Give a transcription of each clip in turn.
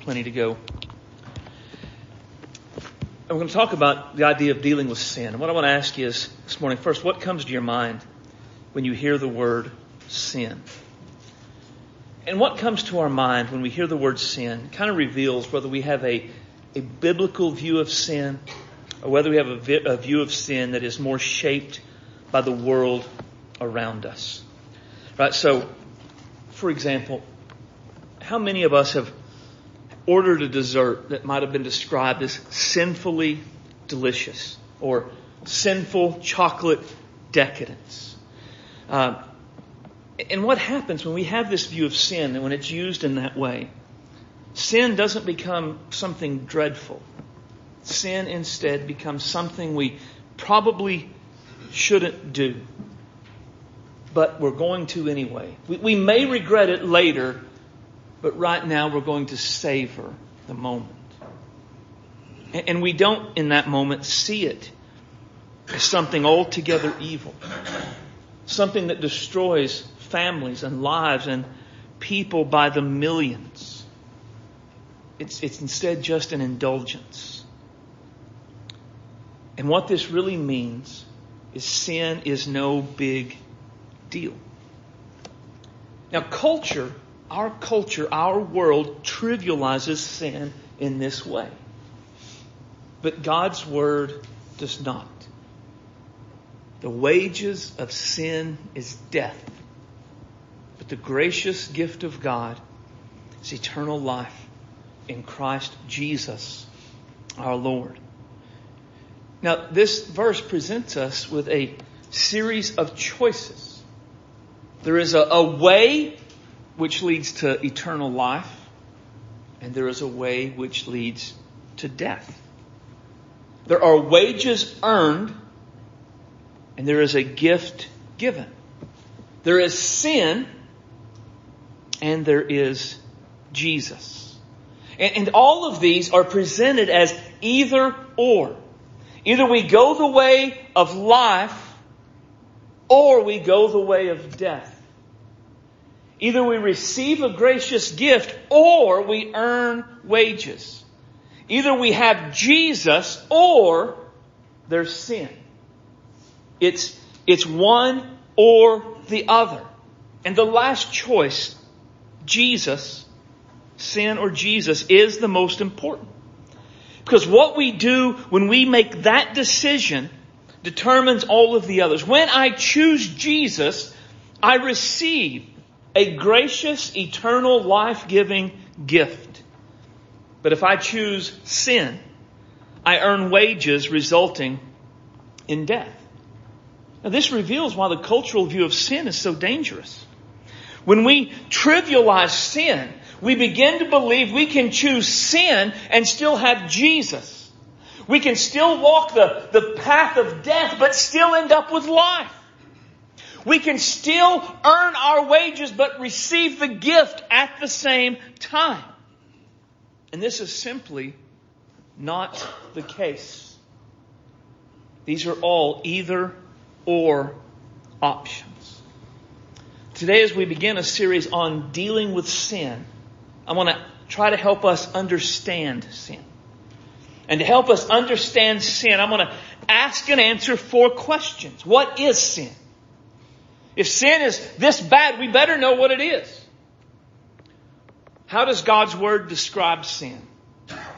plenty to go. And we're going to talk about the idea of dealing with sin. And what I want to ask you is this morning, first, what comes to your mind when you hear the word sin? And what comes to our mind when we hear the word sin kind of reveals whether we have a, a biblical view of sin or whether we have a, vi- a view of sin that is more shaped by the world around us. Right? So, for example, how many of us have ordered a dessert that might have been described as sinfully delicious or sinful chocolate decadence? Uh, and what happens when we have this view of sin and when it's used in that way? Sin doesn't become something dreadful. Sin instead becomes something we probably shouldn't do. But we're going to anyway. We, we may regret it later, but right now we're going to savor the moment. And, we don't in that moment see it as something altogether evil. Something that destroys families and lives and people by the millions. It's, it's instead just an indulgence. And what this really means is sin is no big deal. Now culture, our culture, our world trivializes sin in this way. But God's Word does not. The wages of sin is death. But the gracious gift of God is eternal life in Christ Jesus our Lord. Now, this verse presents us with a series of choices. There is a, a, way which leads to eternal life, and there is a way which leads to death. There are wages earned, and there is a gift given. There is sin, and there is Jesus. And, and all of these are presented as either or. Either we go the way of life or we go the way of death. Either we receive a gracious gift or we earn wages. Either we have Jesus or there's sin. It's, it's one or the other. And the last choice, Jesus, sin or Jesus, is the most important. Because what we do when we make that decision determines all of the others. When I choose Jesus, I receive a gracious, eternal, life-giving gift. But if I choose sin, I earn wages resulting in death. Now this reveals why the cultural view of sin is so dangerous. When we trivialize sin, we begin to believe we can choose sin and still have Jesus. We can still walk the, the path of death, but still end up with life. We can still earn our wages, but receive the gift at the same time. And this is simply not the case. These are all either or options. Today, as we begin a series on dealing with sin, I want to try to help us understand sin. And to help us understand sin, I'm going to ask and answer four questions. What is sin? If sin is this bad, we better know what it is. How does God's Word describe sin?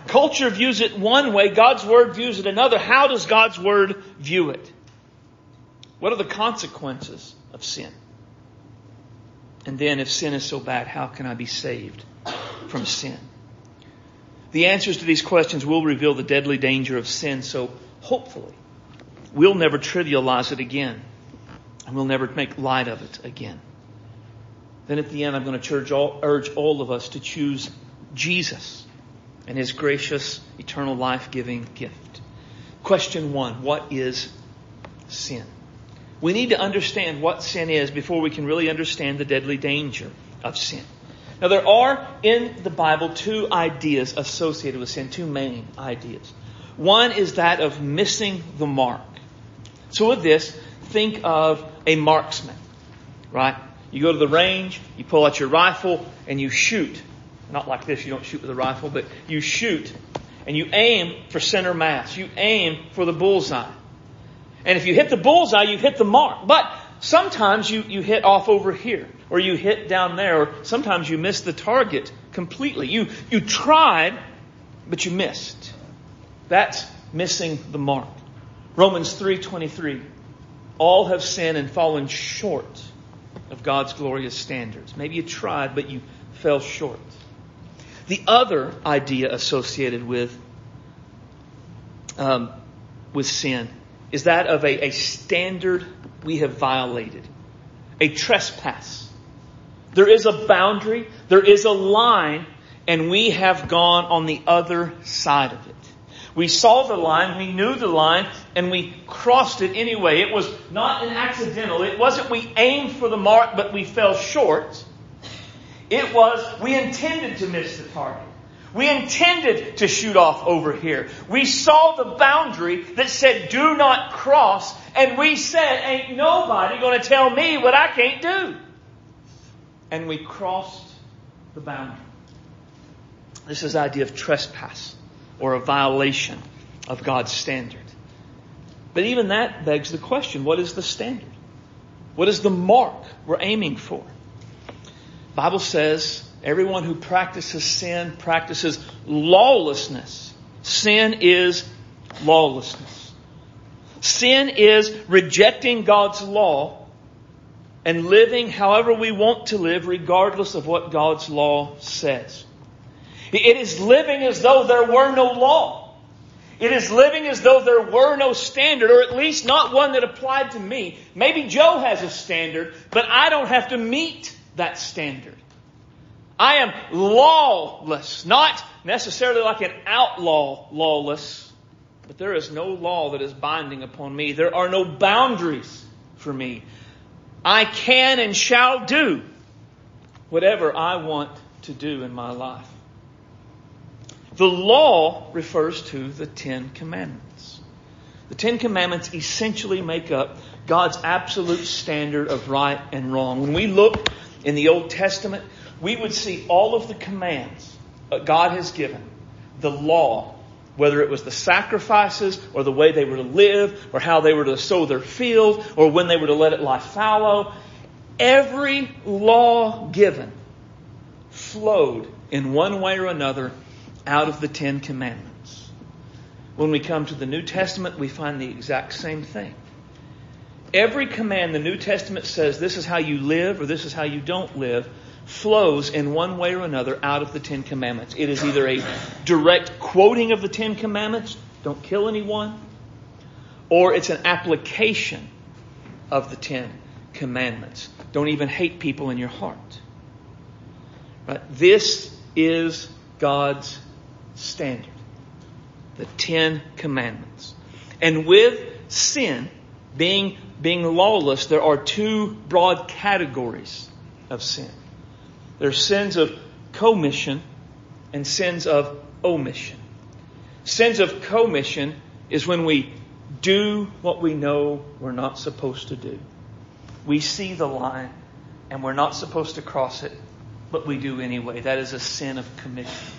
Culture views it one way, God's Word views it another. How does God's Word view it? What are the consequences of sin? And then if sin is so bad, how can I be saved? from sin? The answers to these questions will reveal the deadly danger of sin, so hopefully we'll never trivialize it again and we'll never make light of it again. Then at the end, I'm going to urge all, urge all of us to choose Jesus and his gracious, eternal life giving gift. Question one What is sin? We need to understand what sin is before we can really understand the deadly danger of sin. Now there are in the Bible two ideas associated with sin, two main ideas. One is that of missing the mark. So with this, think of a marksman, right? You go to the range, you pull out your rifle, and you shoot. Not like this, you don't shoot with a rifle, but you shoot and you aim for center mass. You aim for the bullseye. And if you hit the bullseye, you hit the mark. But sometimes you, you hit off over here, or you hit down there, or sometimes you miss the target completely. You, you tried, but you missed. That's missing the mark. Romans 3.23. All have sinned and fallen short of God's glorious standards. Maybe you tried, but you fell short. The other idea associated with um, with sin is that of a, a standard we have violated, a trespass. There is a boundary, there is a line, and we have gone on the other side of it. We saw the line, we knew the line, and we crossed it anyway. It was not an accidental. It wasn't we aimed for the mark, but we fell short. It was we intended to miss the target. We intended to shoot off over here. We saw the boundary that said do not cross, and we said, ain't nobody going to tell me what I can't do. And we crossed the boundary. This is the idea of trespass or a violation of God's standard. But even that begs the question, what is the standard? What is the mark we're aiming for? Bible says Everyone who practices sin practices lawlessness. Sin is lawlessness. Sin is rejecting God's law and living however we want to live regardless of what God's law says. It is living as though there were no law. It is living as though there were no standard, or at least not one that applied to me. Maybe Joe has a standard, but I don't have to meet that standard. I am lawless, not necessarily like an outlaw lawless, but there is no law that is binding upon me. There are no boundaries for me. I can and shall do whatever I want to do in my life. The law refers to the Ten Commandments. The Ten Commandments essentially make up God's absolute standard of right and wrong. When we look in the Old Testament, we would see all of the commands that God has given, the law, whether it was the sacrifices or the way they were to live or how they were to sow their field or when they were to let it lie fallow. Every law given flowed in one way or another out of the Ten Commandments. When we come to the New Testament, we find the exact same thing. Every command the New Testament says this is how you live or this is how you don't live flows in one way or another out of the Ten Commandments. It is either a direct quoting of the Ten Commandments, don't kill anyone, or it's an application of the Ten Commandments. Don't even hate people in your heart. Right? This is God's standard. The Ten Commandments. And with sin being, being lawless, there are two broad categories of sin. There are sins of commission and sins of omission. Sins of commission is when we do what we know we're not supposed to do. We see the line and we're not supposed to cross it, but we do anyway. That is a sin of commission.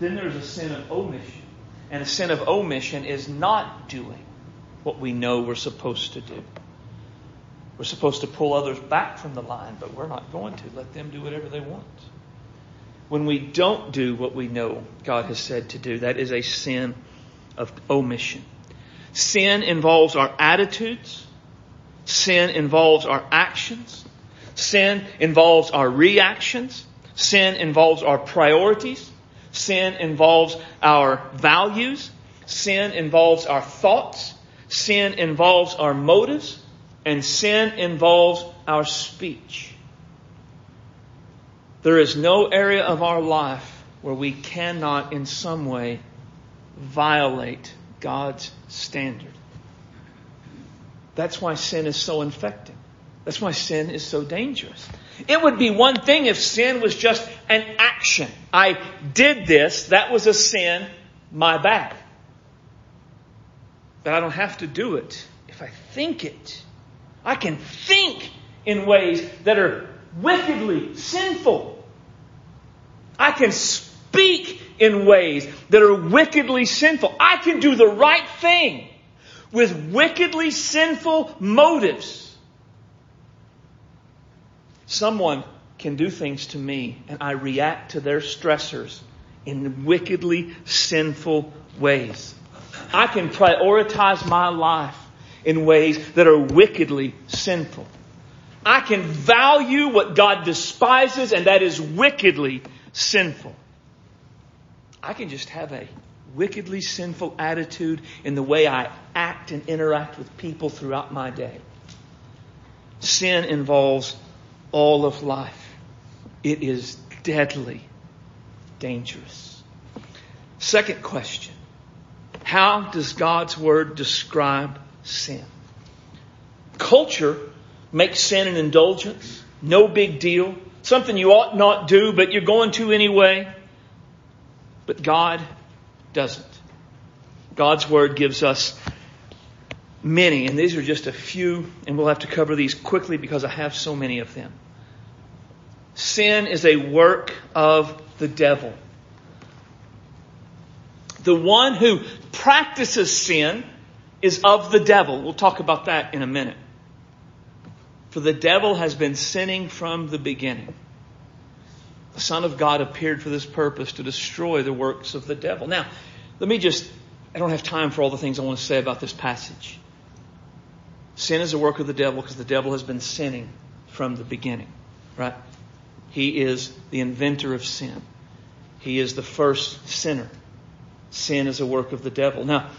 Then there's a sin of omission. And a sin of omission is not doing what we know we're supposed to do. We're supposed to pull others back from the line, but we're not going to. Let them do whatever they want. When we don't do what we know God has said to do, that is a sin of omission. Sin involves our attitudes. Sin involves our actions. Sin involves our reactions. Sin involves our priorities. Sin involves our values. Sin involves our thoughts. Sin involves our motives and sin involves our speech. There is no area of our life where we cannot, in some way, violate God's standard. That's why sin is so infecting. That's why sin is so dangerous. It would be one thing if sin was just an action. I did this, that was a sin, my bad. But I don't have to do it if I think it. I can think in ways that are wickedly sinful. I can speak in ways that are wickedly sinful. I can do the right thing with wickedly sinful motives. Someone can do things to me and I react to their stressors in wickedly sinful ways. I can prioritize my life in ways that are wickedly sinful. I can value what God despises and that is wickedly sinful. I can just have a wickedly sinful attitude in the way I act and interact with people throughout my day. Sin involves all of life. It is deadly dangerous. Second question. How does God's Word describe sin? Culture makes sin an indulgence, no big deal, something you ought not do, but you're going to anyway. But God doesn't. God's Word gives us many, and these are just a few, and we'll have to cover these quickly because I have so many of them. Sin is a work of the devil. The one who practices sin is of the devil. We'll talk about that in a minute. For the devil has been sinning from the beginning. The Son of God appeared for this purpose to destroy the works of the devil. Now, let me just, I don't have time for all the things I want to say about this passage. Sin is a work of the devil because the devil has been sinning from the beginning, right? He is the inventor of sin. He is the first sinner. Sin is a work of the devil. Now,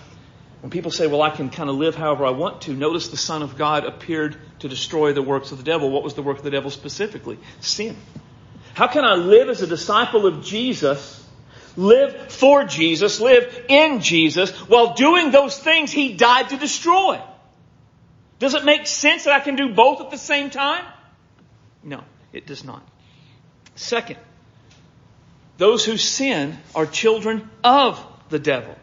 when people say, well, I can kind of live however I want to, notice the Son of God appeared to destroy the works of the devil. What was the work of the devil specifically? Sin. How can I live as a disciple of Jesus, live for Jesus, live in Jesus, while doing those things he died to destroy? Does it make sense that I can do both at the same time? No, it does not. Second, those who sin are children of the devil.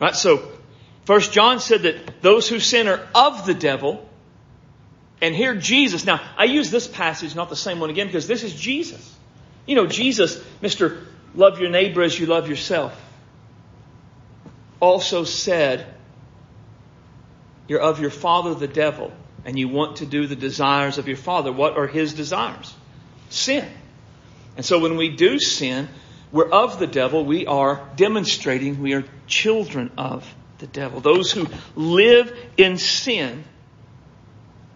Right? So, First John said that those who sin are of the devil. And here Jesus. Now, I use this passage, not the same one again, because this is Jesus. You know, Jesus, Mr. Love your neighbor as you love yourself, also said, You're of your father the devil, and you want to do the desires of your father. What are his desires? Sin. And so when we do sin, we're of the devil. We are demonstrating we are children of the devil. Those who live in sin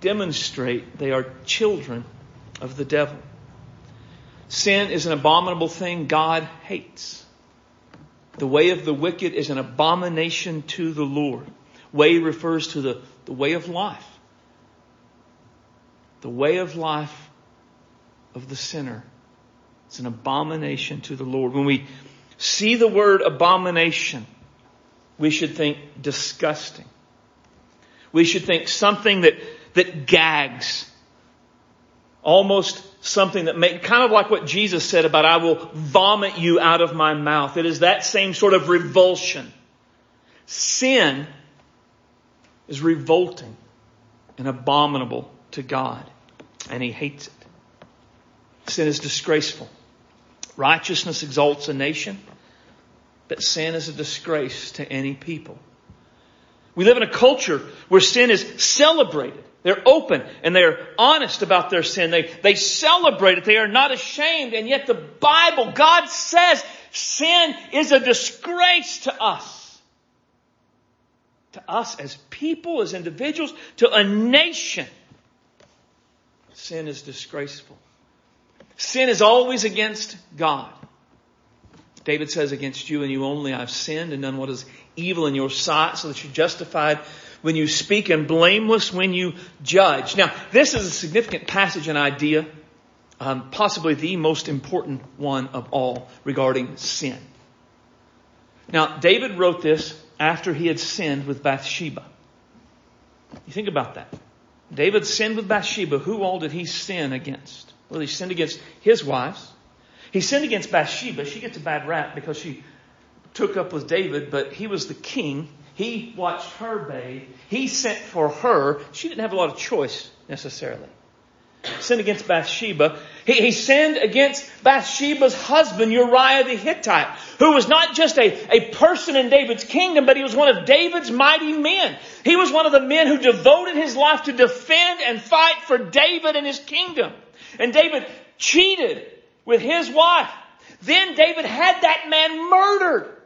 demonstrate they are children of the devil. Sin is an abominable thing God hates. The way of the wicked is an abomination to the Lord. Way refers to the, the way of life. The way of life of the sinner. It's an abomination to the Lord. When we see the word abomination, we should think disgusting. We should think something that, that gags. Almost something that make, kind of like what Jesus said about, I will vomit you out of my mouth. It is that same sort of revulsion. Sin is revolting and abominable to God, and He hates it. Sin is disgraceful. Righteousness exalts a nation, but sin is a disgrace to any people. We live in a culture where sin is celebrated. They're open and they're honest about their sin. They, they celebrate it. They are not ashamed. And yet the Bible, God says sin is a disgrace to us. To us as people, as individuals, to a nation. Sin is disgraceful. Sin is always against God. David says, against you and you only I've sinned and done what is evil in your sight so that you're justified when you speak and blameless when you judge. Now, this is a significant passage and idea, um, possibly the most important one of all regarding sin. Now, David wrote this after he had sinned with Bathsheba. You think about that. David sinned with Bathsheba. Who all did he sin against? Well, he sinned against his wives. He sinned against Bathsheba. She gets a bad rap because she took up with David, but he was the king. He watched her bathe. He sent for her. She didn't have a lot of choice necessarily. Sinned against Bathsheba. He, he sinned against Bathsheba's husband, Uriah the Hittite, who was not just a, a person in David's kingdom, but he was one of David's mighty men. He was one of the men who devoted his life to defend and fight for David and his kingdom. And David cheated with his wife. Then David had that man murdered.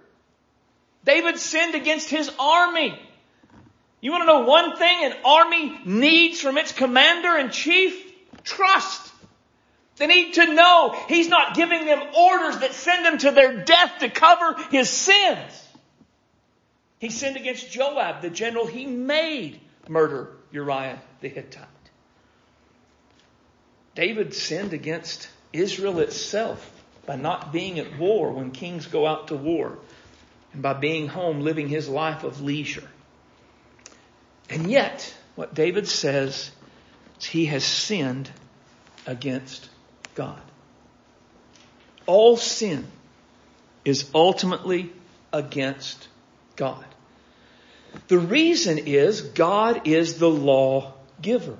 David sinned against his army. You want to know one thing an army needs from its commander in chief? Trust. They need to know he's not giving them orders that send them to their death to cover his sins. He sinned against Joab, the general he made murder Uriah the Hittite. David sinned against Israel itself by not being at war when kings go out to war and by being home living his life of leisure. And yet, what David says is he has sinned against God. All sin is ultimately against God. The reason is God is the law giver.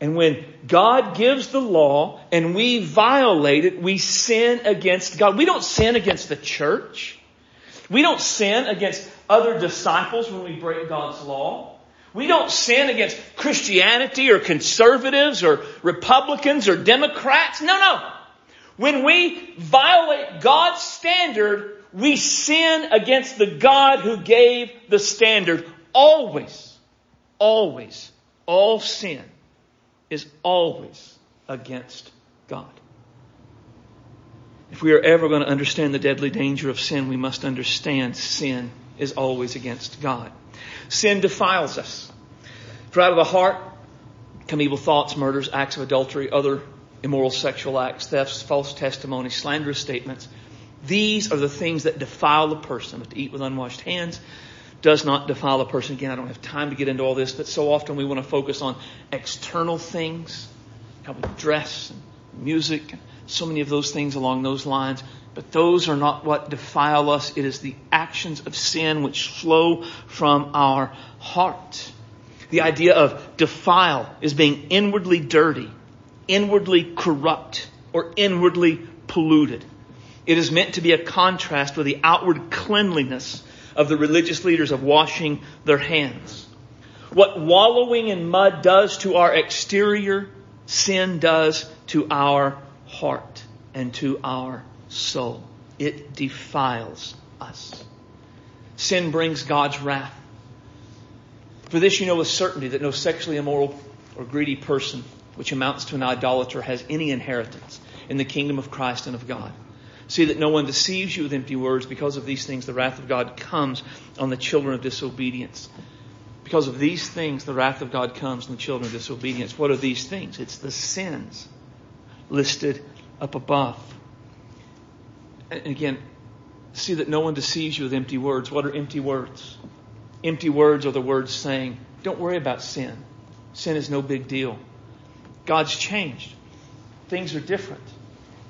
And when God gives the law and we violate it, we sin against God. We don't sin against the church. We don't sin against other disciples when we break God's law. We don't sin against Christianity or conservatives or Republicans or Democrats. No, no. When we violate God's standard, we sin against the God who gave the standard. Always, always, all sin is always against God. If we are ever going to understand the deadly danger of sin, we must understand sin is always against God. Sin defiles us. For out of the heart come evil thoughts, murders, acts of adultery, other immoral sexual acts, thefts, false testimony, slanderous statements. These are the things that defile the person. To eat with unwashed hands does not defile a person. Again, I don't have time to get into all this, but so often we want to focus on external things, how we dress, and music, and so many of those things along those lines. But those are not what defile us. It is the actions of sin which flow from our heart. The idea of defile is being inwardly dirty, inwardly corrupt, or inwardly polluted. It is meant to be a contrast with the outward cleanliness of the religious leaders of washing their hands. What wallowing in mud does to our exterior, sin does to our heart and to our soul. It defiles us. Sin brings God's wrath. For this you know with certainty that no sexually immoral or greedy person, which amounts to an idolater, has any inheritance in the kingdom of Christ and of God. See that no one deceives you with empty words. Because of these things, the wrath of God comes on the children of disobedience. Because of these things, the wrath of God comes on the children of disobedience. What are these things? It's the sins listed up above. And again, see that no one deceives you with empty words. What are empty words? Empty words are the words saying, don't worry about sin. Sin is no big deal. God's changed. Things are different.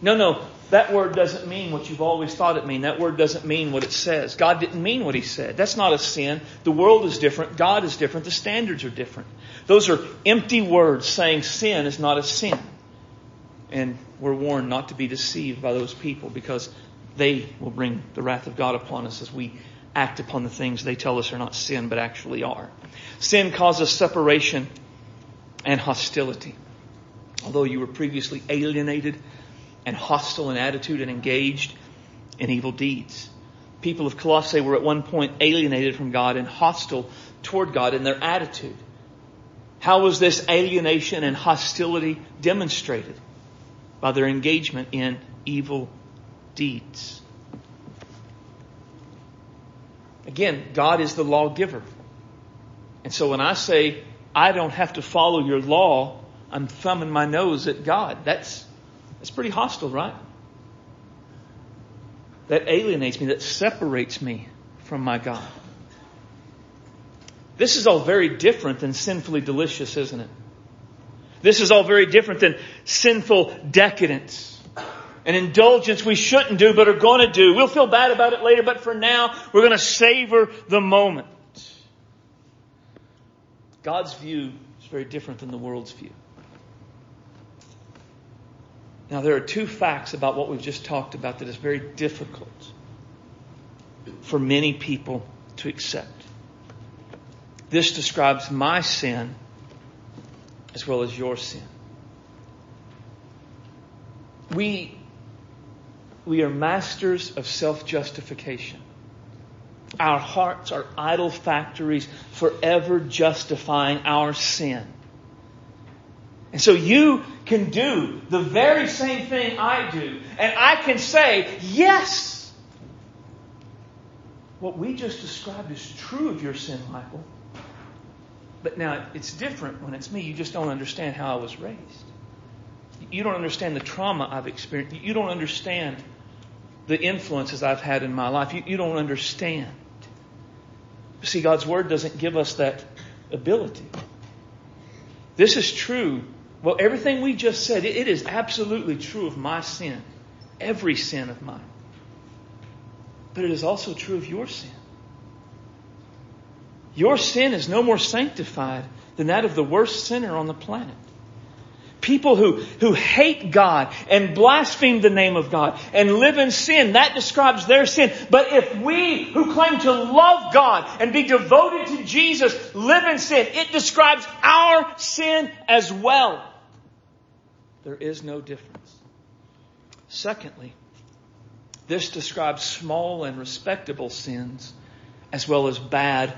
No, no, that word doesn't mean what you've always thought it mean. That word doesn't mean what it says. God didn't mean what he said. That's not a sin. The world is different. God is different. The standards are different. Those are empty words saying sin is not a sin. And we're warned not to be deceived by those people because they will bring the wrath of God upon us as we act upon the things they tell us are not sin but actually are. Sin causes separation and hostility. Although you were previously alienated and hostile in attitude and engaged in evil deeds. People of Colossae were at one point alienated from God and hostile toward God in their attitude. How was this alienation and hostility demonstrated? By their engagement in evil deeds. Again, God is the lawgiver. And so when I say, I don't have to follow your law, I'm thumbing my nose at God. That's, that's pretty hostile, right? That alienates me, that separates me from my God. This is all very different than sinfully delicious, isn't it? This is all very different than sinful decadence an indulgence we shouldn't do but are going to do. We'll feel bad about it later, but for now, we're going to savor the moment. God's view is very different than the world's view. Now, there are two facts about what we've just talked about that is very difficult for many people to accept. This describes my sin as well as your sin. We, we are masters of self justification. Our hearts are idol factories forever justifying our sin. And so you can do the very same thing I do, and I can say, yes, what we just described is true of your sin, Michael. But now it's different when it's me. You just don't understand how I was raised. You don't understand the trauma I've experienced. You don't understand the influences I've had in my life. You, you don't understand. See, God's Word doesn't give us that ability. This is true. Well, everything we just said, it, it is absolutely true of my sin. Every sin of mine. But it is also true of your sin. Your sin is no more sanctified than that of the worst sinner on the planet. People who, who hate God and blaspheme the name of God and live in sin, that describes their sin. But if we who claim to love God and be devoted to Jesus live in sin, it describes our sin as well. There is no difference. Secondly, this describes small and respectable sins as well as bad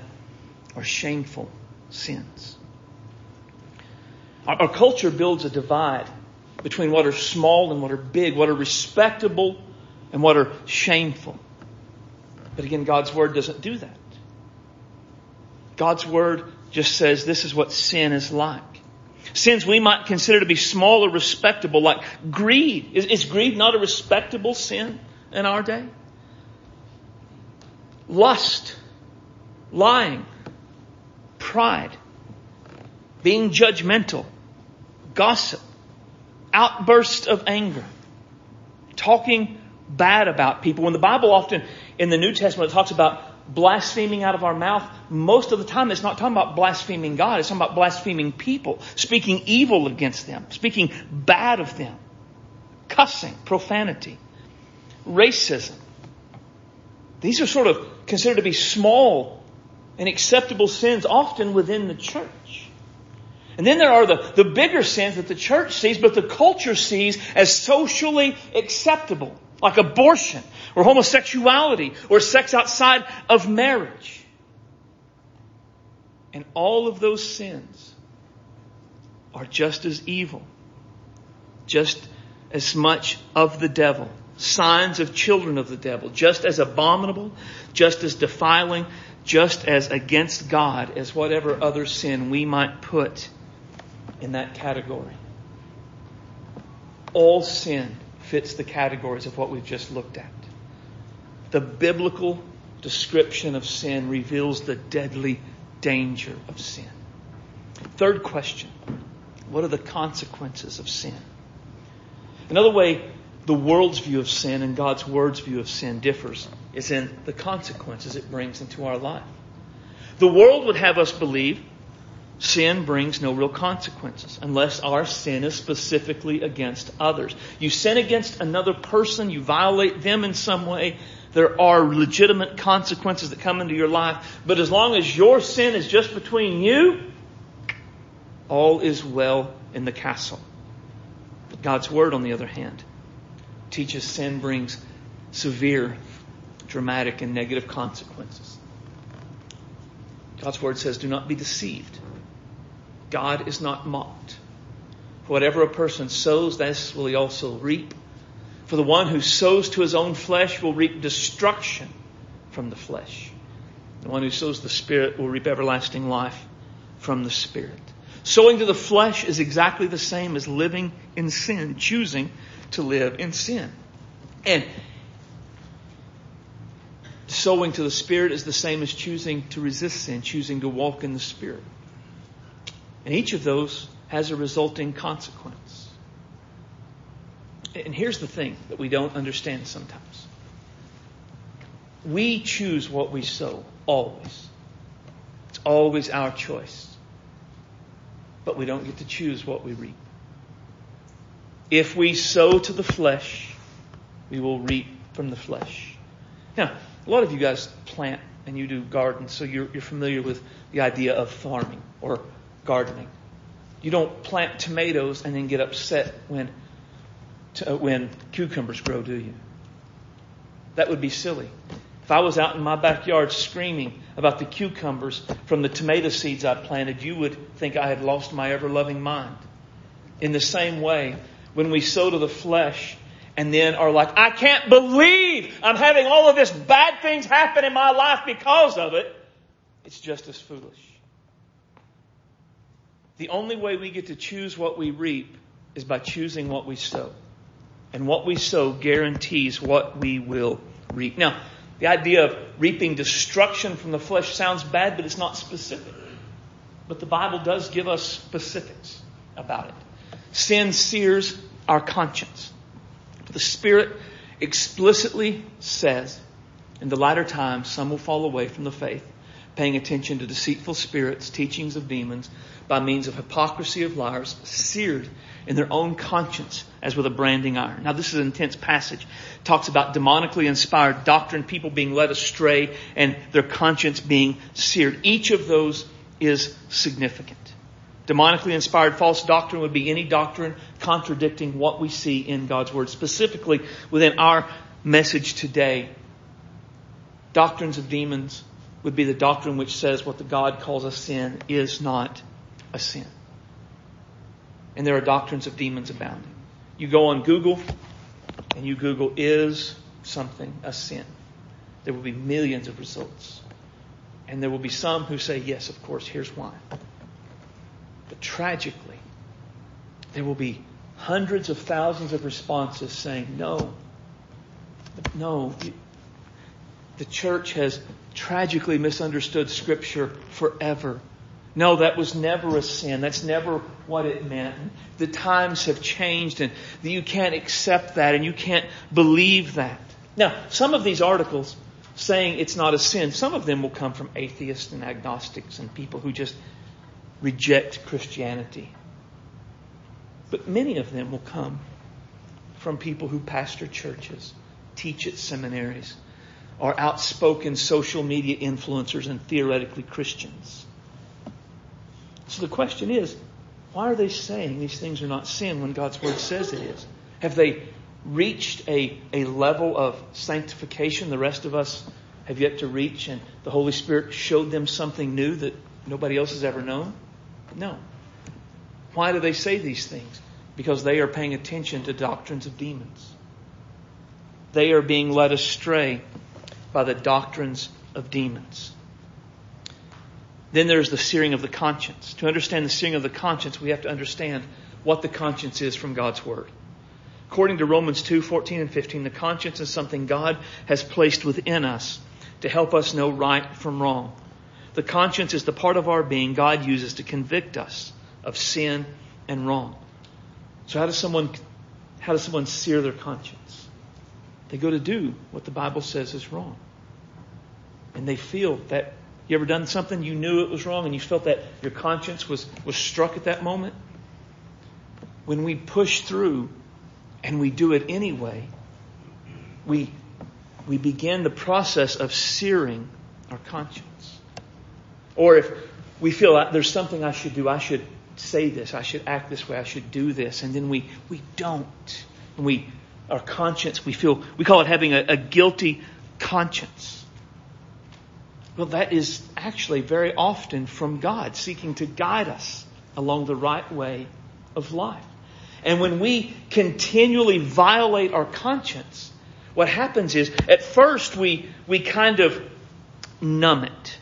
or shameful sins. Our, our, culture builds a divide between what are small and what are big, what are respectable and what are shameful. But again, God's Word doesn't do that. God's Word just says this is what sin is like. Sins we might consider to be small or respectable, like greed. Is, is greed not a respectable sin in our day? Lust, lying, pride, being judgmental, gossip, outbursts of anger, talking bad about people. When the Bible often in the New Testament talks about blaspheming out of our mouth, most of the time it's not talking about blaspheming God, it's talking about blaspheming people, speaking evil against them, speaking bad of them, cussing, profanity, racism. These are sort of considered to be small and acceptable sins often within the church. And then there are the, the bigger sins that the church sees, but the culture sees as socially acceptable, like abortion or homosexuality or sex outside of marriage. And all of those sins are just as evil, just as much of the devil, signs of children of the devil, just as abominable, just as defiling, just as against God as whatever other sin we might put in that category. All sin fits the categories of what we've just looked at. The biblical description of sin reveals the deadly danger of sin. Third question What are the consequences of sin? Another way the world's view of sin and God's word's view of sin differs is in the consequences it brings into our life. The world would have us believe sin brings no real consequences unless our sin is specifically against others. You sin against another person, you violate them in some way, there are legitimate consequences that come into your life. But as long as your sin is just between you, all is well in the castle. God's Word, on the other hand, teaches sin brings severe dramatic and negative consequences. God's word says, do not be deceived. God is not mocked. For whatever a person sows, this will he also reap. For the one who sows to his own flesh will reap destruction from the flesh. The one who sows the Spirit will reap everlasting life from the Spirit. Sowing to the flesh is exactly the same as living in sin, choosing to live in sin. And sowing to the Spirit is the same as choosing to resist sin, choosing to walk in the Spirit. And each of those has a resulting consequence. And here's the thing that we don't understand sometimes. We choose what we sow, always. It's always our choice. But we don't get to choose what we reap. If we sow to the flesh, we will reap from the flesh. Now, a lot of you guys plant and you do gardens, so you're, you're familiar with the idea of farming or gardening. You don't plant tomatoes and then get upset when, to, uh, when cucumbers grow, do you? That would be silly. If I was out in my backyard screaming about the cucumbers from the tomato seeds I planted, you would think I had lost my ever loving mind. In the same way, when we sow to the flesh and then are like, I can't believe I'm having all of this bad things happen in my life because of it, it's just as foolish. The only way we get to choose what we reap is by choosing what we sow. And what we sow guarantees what we will reap. Now, the idea of reaping destruction from the flesh sounds bad, but it's not specific. But the Bible does give us specifics about it. Sin sears our conscience. The Spirit explicitly says, in the latter times, some will fall away from the faith, paying attention to deceitful spirits, teachings of demons, by means of hypocrisy of liars, seared in their own conscience as with a branding iron. Now this is an intense passage. It talks about demonically inspired doctrine, people being led astray, and their conscience being seared. Each of those is significant. Demonically inspired false doctrine would be any doctrine contradicting what we see in God's Word. Specifically, within our message today, doctrines of demons would be the doctrine which says what the God calls a sin is not a sin. And there are doctrines of demons abounding. You go on Google and you Google is something a sin. There will be millions of results. And there will be some who say, yes, of course, here's why. But tragically, there will be hundreds of thousands of responses saying, no, no. The church has tragically misunderstood Scripture forever. No, that was never a sin. That's never what it meant. The times have changed and you can't accept that and you can't believe that. Now, some of these articles saying it's not a sin, some of them will come from atheists and agnostics and people who just reject Christianity. But many of them will come from people who pastor churches, teach at seminaries, are outspoken social media influencers and theoretically Christians. So the question is, why are they saying these things are not sin when God's Word says it is? Have they reached a, a level of sanctification the rest of us have yet to reach and the Holy Spirit showed them something new that nobody else has ever known? No. Why do they say these things? Because they are paying attention to doctrines of demons. They are being led astray by the doctrines of demons. Then there's the searing of the conscience. To understand the searing of the conscience, we have to understand what the conscience is from God's Word. According to Romans 2, 14 and 15, the conscience is something God has placed within us to help us know right from wrong. The conscience is the part of our being God uses to convict us of sin and wrong. So how does someone, how does someone sear their conscience? They go to do what the Bible says is wrong. And they feel that you ever done something you knew it was wrong and you felt that your conscience was, was struck at that moment? When we push through and we do it anyway, we, we begin the process of searing our conscience. Or if we feel that there's something I should do, I should say this, I should act this way, I should do this, and then we, we don't. And we, our conscience, we feel, we call it having a, a guilty conscience. Well, that is actually very often from God, seeking to guide us along the right way of life. And when we continually violate our conscience, what happens is at first we, we kind of numb it.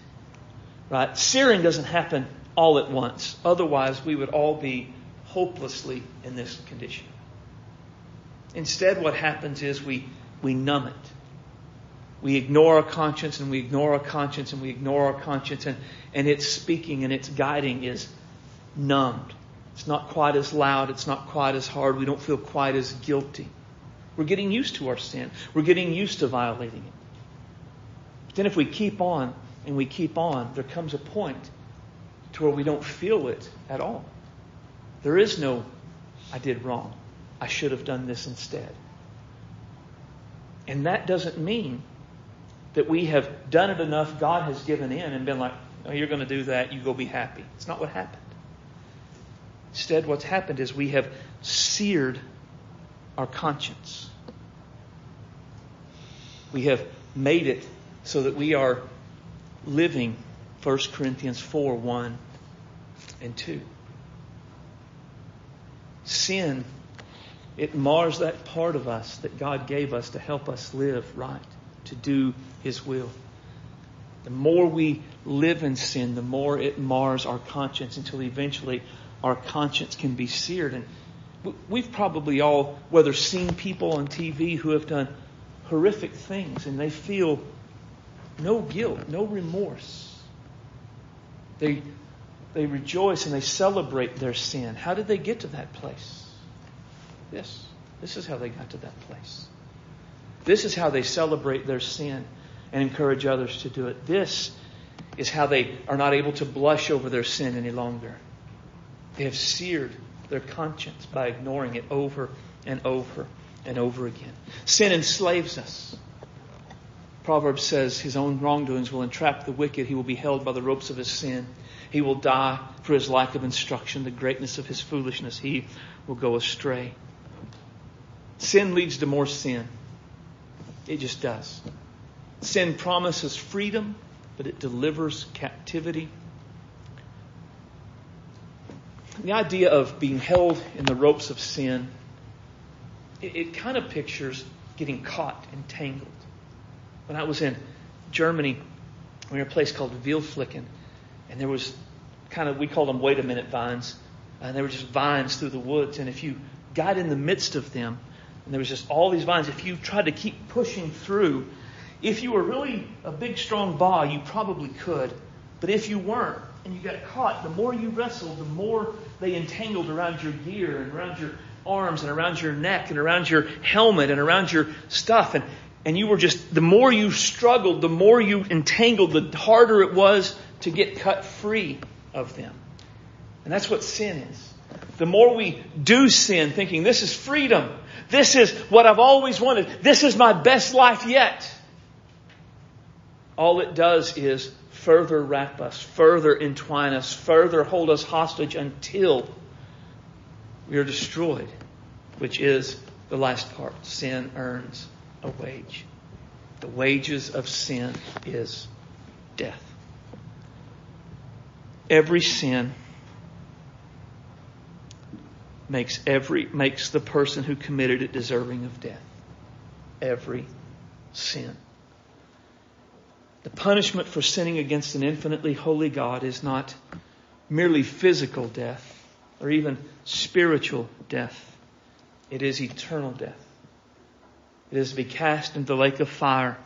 Right? Searing doesn't happen all at once. Otherwise, we would all be hopelessly in this condition. Instead, what happens is we, we numb it we ignore our conscience and we ignore our conscience and we ignore our conscience and, and its speaking and its guiding is numbed. It's not quite as loud. It's not quite as hard. We don't feel quite as guilty. We're getting used to our sin. We're getting used to violating it. But then if we keep on and we keep on, there comes a point to where we don't feel it at all. There is no, I did wrong. I should have done this instead. And that doesn't mean that we have done it enough, God has given in and been like, oh, you're going to do that, you go be happy. It's not what happened. Instead, what's happened is we have seared our conscience. We have made it so that we are living 1 Corinthians 4 1 and 2. Sin, it mars that part of us that God gave us to help us live right, to do His will. The more we live in sin, the more it mars our conscience until eventually our conscience can be seared. And we've probably all, whether seen people on TV who have done horrific things and they feel no guilt, no remorse. They, they rejoice and they celebrate their sin. How did they get to that place? This. This is how they got to that place. This is how they celebrate their sin and encourage others to do it. This is how they are not able to blush over their sin any longer. They have seared their conscience by ignoring it over and over and over again. Sin enslaves us. Proverbs says his own wrongdoings will entrap the wicked. He will be held by the ropes of his sin. He will die for his lack of instruction, the greatness of his foolishness. He will go astray. Sin leads to more sin. It just does. Sin promises freedom, but it delivers captivity. The idea of being held in the ropes of sin, it, it kind of pictures getting caught and tangled. When I was in Germany, we were in a place called Wildflecken, and there was kind of, we called them wait a minute vines, and there were just vines through the woods, and if you got in the midst of them, and there was just all these vines, if you tried to keep pushing through, if you were really a big, strong ba, you probably could. But if you weren't and you got caught, the more you wrestled, the more they entangled around your gear and around your arms and around your neck and around your helmet and around your stuff. And, and you were just, the more you struggled, the more you entangled, the harder it was to get cut free of them. And that's what sin is. The more we do sin thinking this is freedom, this is what I've always wanted, this is my best life yet all it does is further wrap us, further entwine us, further hold us hostage until we are destroyed, which is the last part. Sin earns a wage. The wages of sin is death. Every sin makes every makes the person who committed it deserving of death. Every sin. The punishment for sinning against an infinitely holy God is not merely physical death or even spiritual death. It is eternal death. It is to be cast into the lake of fire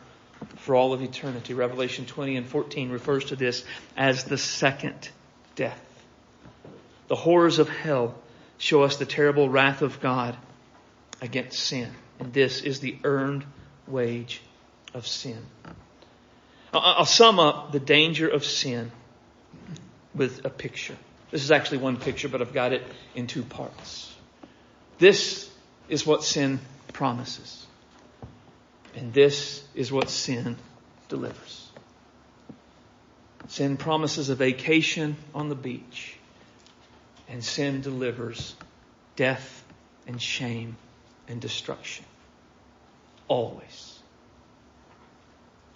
for all of eternity. Revelation 20 and 14 refers to this as the second death. The horrors of hell show us the terrible wrath of God against sin. And this is the earned wage of sin. I'll sum up the danger of sin with a picture. This is actually one picture, but I've got it in two parts. This is what sin promises. And this is what sin delivers. Sin promises a vacation on the beach. And sin delivers death and shame and destruction. Always.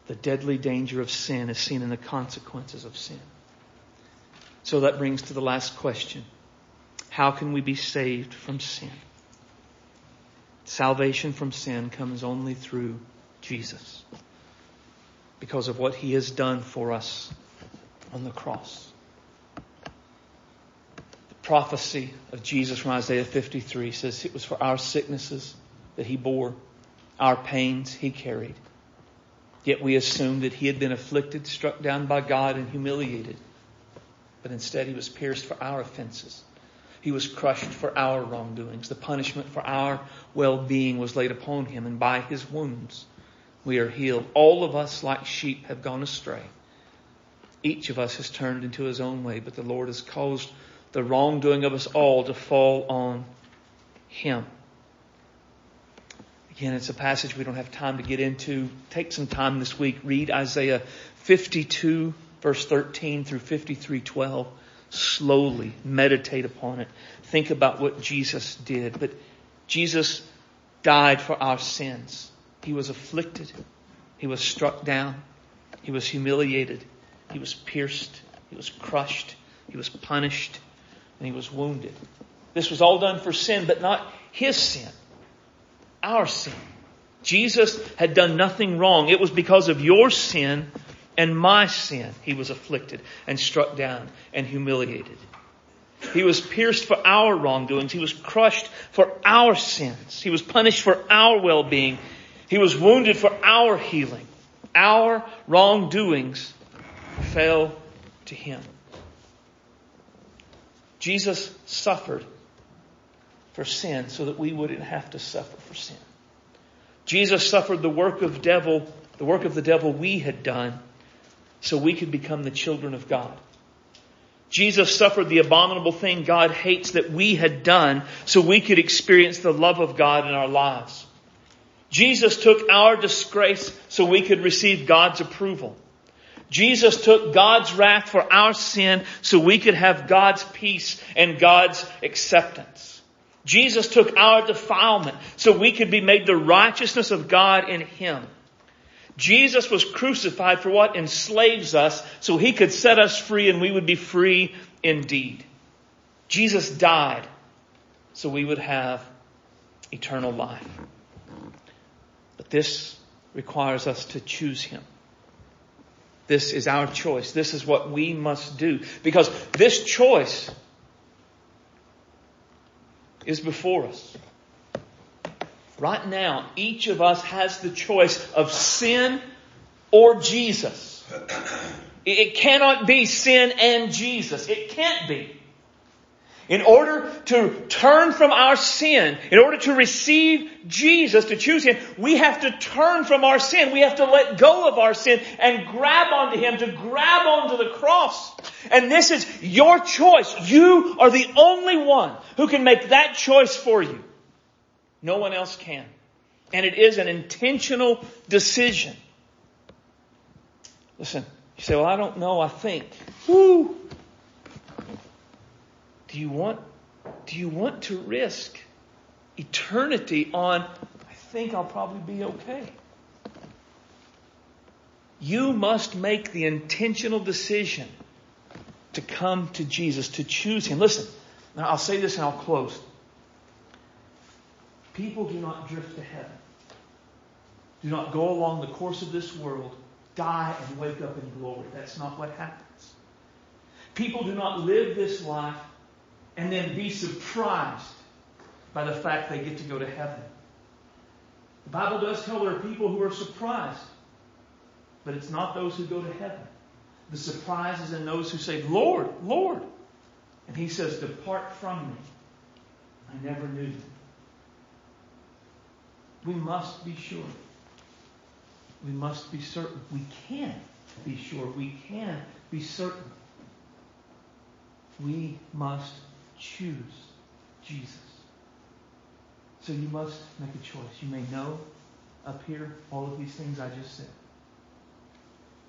The deadly danger of sin is seen in the consequences of sin. So that brings to the last question. How can we be saved from sin? Salvation from sin comes only through Jesus because of what he has done for us on the cross. Prophecy of Jesus from Isaiah 53 says it was for our sicknesses that he bore, our pains he carried. Yet we assumed that he had been afflicted, struck down by God, and humiliated. But instead, he was pierced for our offenses. He was crushed for our wrongdoings. The punishment for our well being was laid upon him, and by his wounds we are healed. All of us, like sheep, have gone astray. Each of us has turned into his own way, but the Lord has caused the wrongdoing of us all to fall on him. Again, it's a passage we don't have time to get into. Take some time this week. Read Isaiah 52 verse 13 through 53:12 slowly meditate upon it. Think about what Jesus did. But Jesus died for our sins. He was afflicted. He was struck down. He was humiliated. He was pierced. He was crushed. He was punished and he was wounded this was all done for sin but not his sin our sin Jesus had done nothing wrong it was because of your sin and my sin he was afflicted and struck down and humiliated. He was pierced for our wrongdoings. He was crushed for our sins. He was punished for our well-being. He was wounded for our healing. Our wrongdoings fell to him. Jesus suffered for sin so that we wouldn't have to suffer for sin. Jesus suffered the work of devil, the work of the devil we had done so we could become the children of God. Jesus suffered the abominable thing God hates that we had done so we could experience the love of God in our lives. Jesus took our disgrace so we could receive God's approval. Jesus took God's wrath for our sin so we could have God's peace and God's acceptance. Jesus took our defilement so we could be made the righteousness of God in Him. Jesus was crucified for what enslaves us so he could set us free and we would be free indeed. Jesus died so we would have eternal life. But this requires us to choose him. This is our choice. This is what we must do. Because this choice is before us. Right now, each of us has the choice of sin or Jesus. It cannot be sin and Jesus. It can't be. In order to turn from our sin, in order to receive Jesus, to choose Him, we have to turn from our sin. We have to let go of our sin and grab onto Him, to grab onto the cross. And this is your choice. You are the only one who can make that choice for you. No one else can. And it is an intentional decision. Listen, you say, well, I don't know, I think. Woo! Do you want, do you want to risk eternity on, I think I'll probably be okay? You must make the intentional decision to come to Jesus, to choose Him. Listen, now I'll say this and I'll close. People do not drift to heaven. Do not go along the course of this world, die, and wake up in glory. That's not what happens. People do not live this life and then be surprised by the fact they get to go to heaven. The Bible does tell there are people who are surprised, but it's not those who go to heaven. The surprise is in those who say, Lord, Lord. And he says, Depart from me. I never knew you. We must be sure. We must be certain. We can be sure. We can be certain. We must choose Jesus. So you must make a choice. You may know up here all of these things I just said.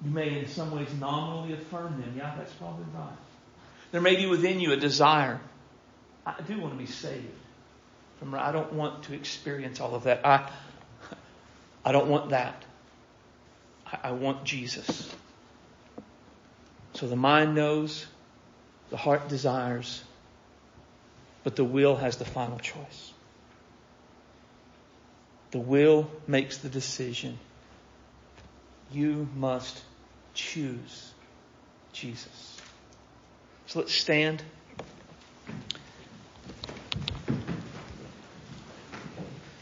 You may in some ways nominally affirm them. Yeah, that's probably right. There may be within you a desire. I do want to be saved. Remember, I don't want to experience all of that. I, I don't want that. I, I want Jesus. So the mind knows, the heart desires, but the will has the final choice. The will makes the decision. You must choose Jesus. So let's stand.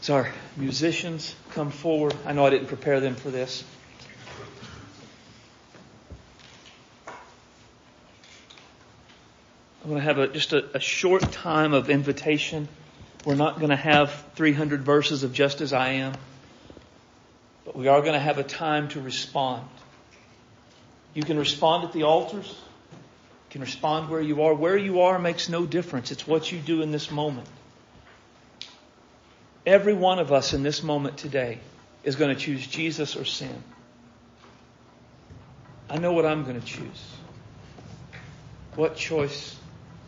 So our musicians come forward. I know I didn't prepare them for this. I'm going to have a, just a, a short time of invitation. We're not going to have 300 verses of just as I am, but we are going to have a time to respond. You can respond at the altars. You can respond where you are. Where you are makes no difference. It's what you do in this moment. Every one of us in this moment today is going to choose Jesus or sin. I know what I'm going to choose. What choice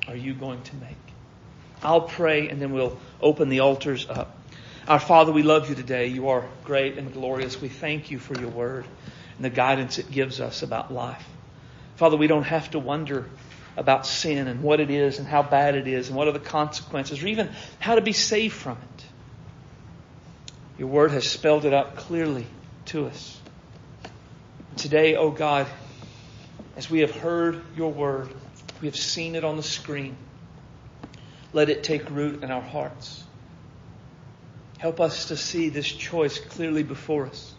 are you going to make? I'll pray and then we'll open the altars up. Our Father, we love you today. You are great and glorious. We thank you for your word and the guidance it gives us about life. Father, we don't have to wonder about sin and what it is and how bad it is and what are the consequences or even how to be saved from it. Your word has spelled it out clearly to us. Today, O oh God, as we have heard your word, we have seen it on the screen. Let it take root in our hearts. Help us to see this choice clearly before us.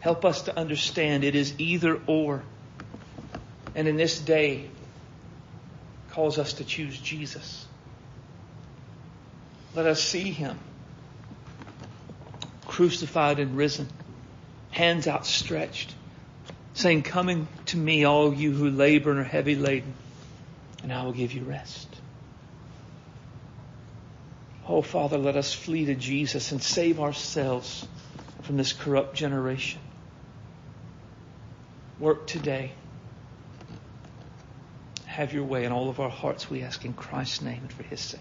Help us to understand it is either or. And in this day, calls us to choose Jesus. Let us see him crucified and risen, hands outstretched, saying, Coming to me, all you who labor and are heavy laden, and I will give you rest. Oh, Father, let us flee to Jesus and save ourselves from this corrupt generation. Work today. Have your way in all of our hearts, we ask in Christ's name and for his sake.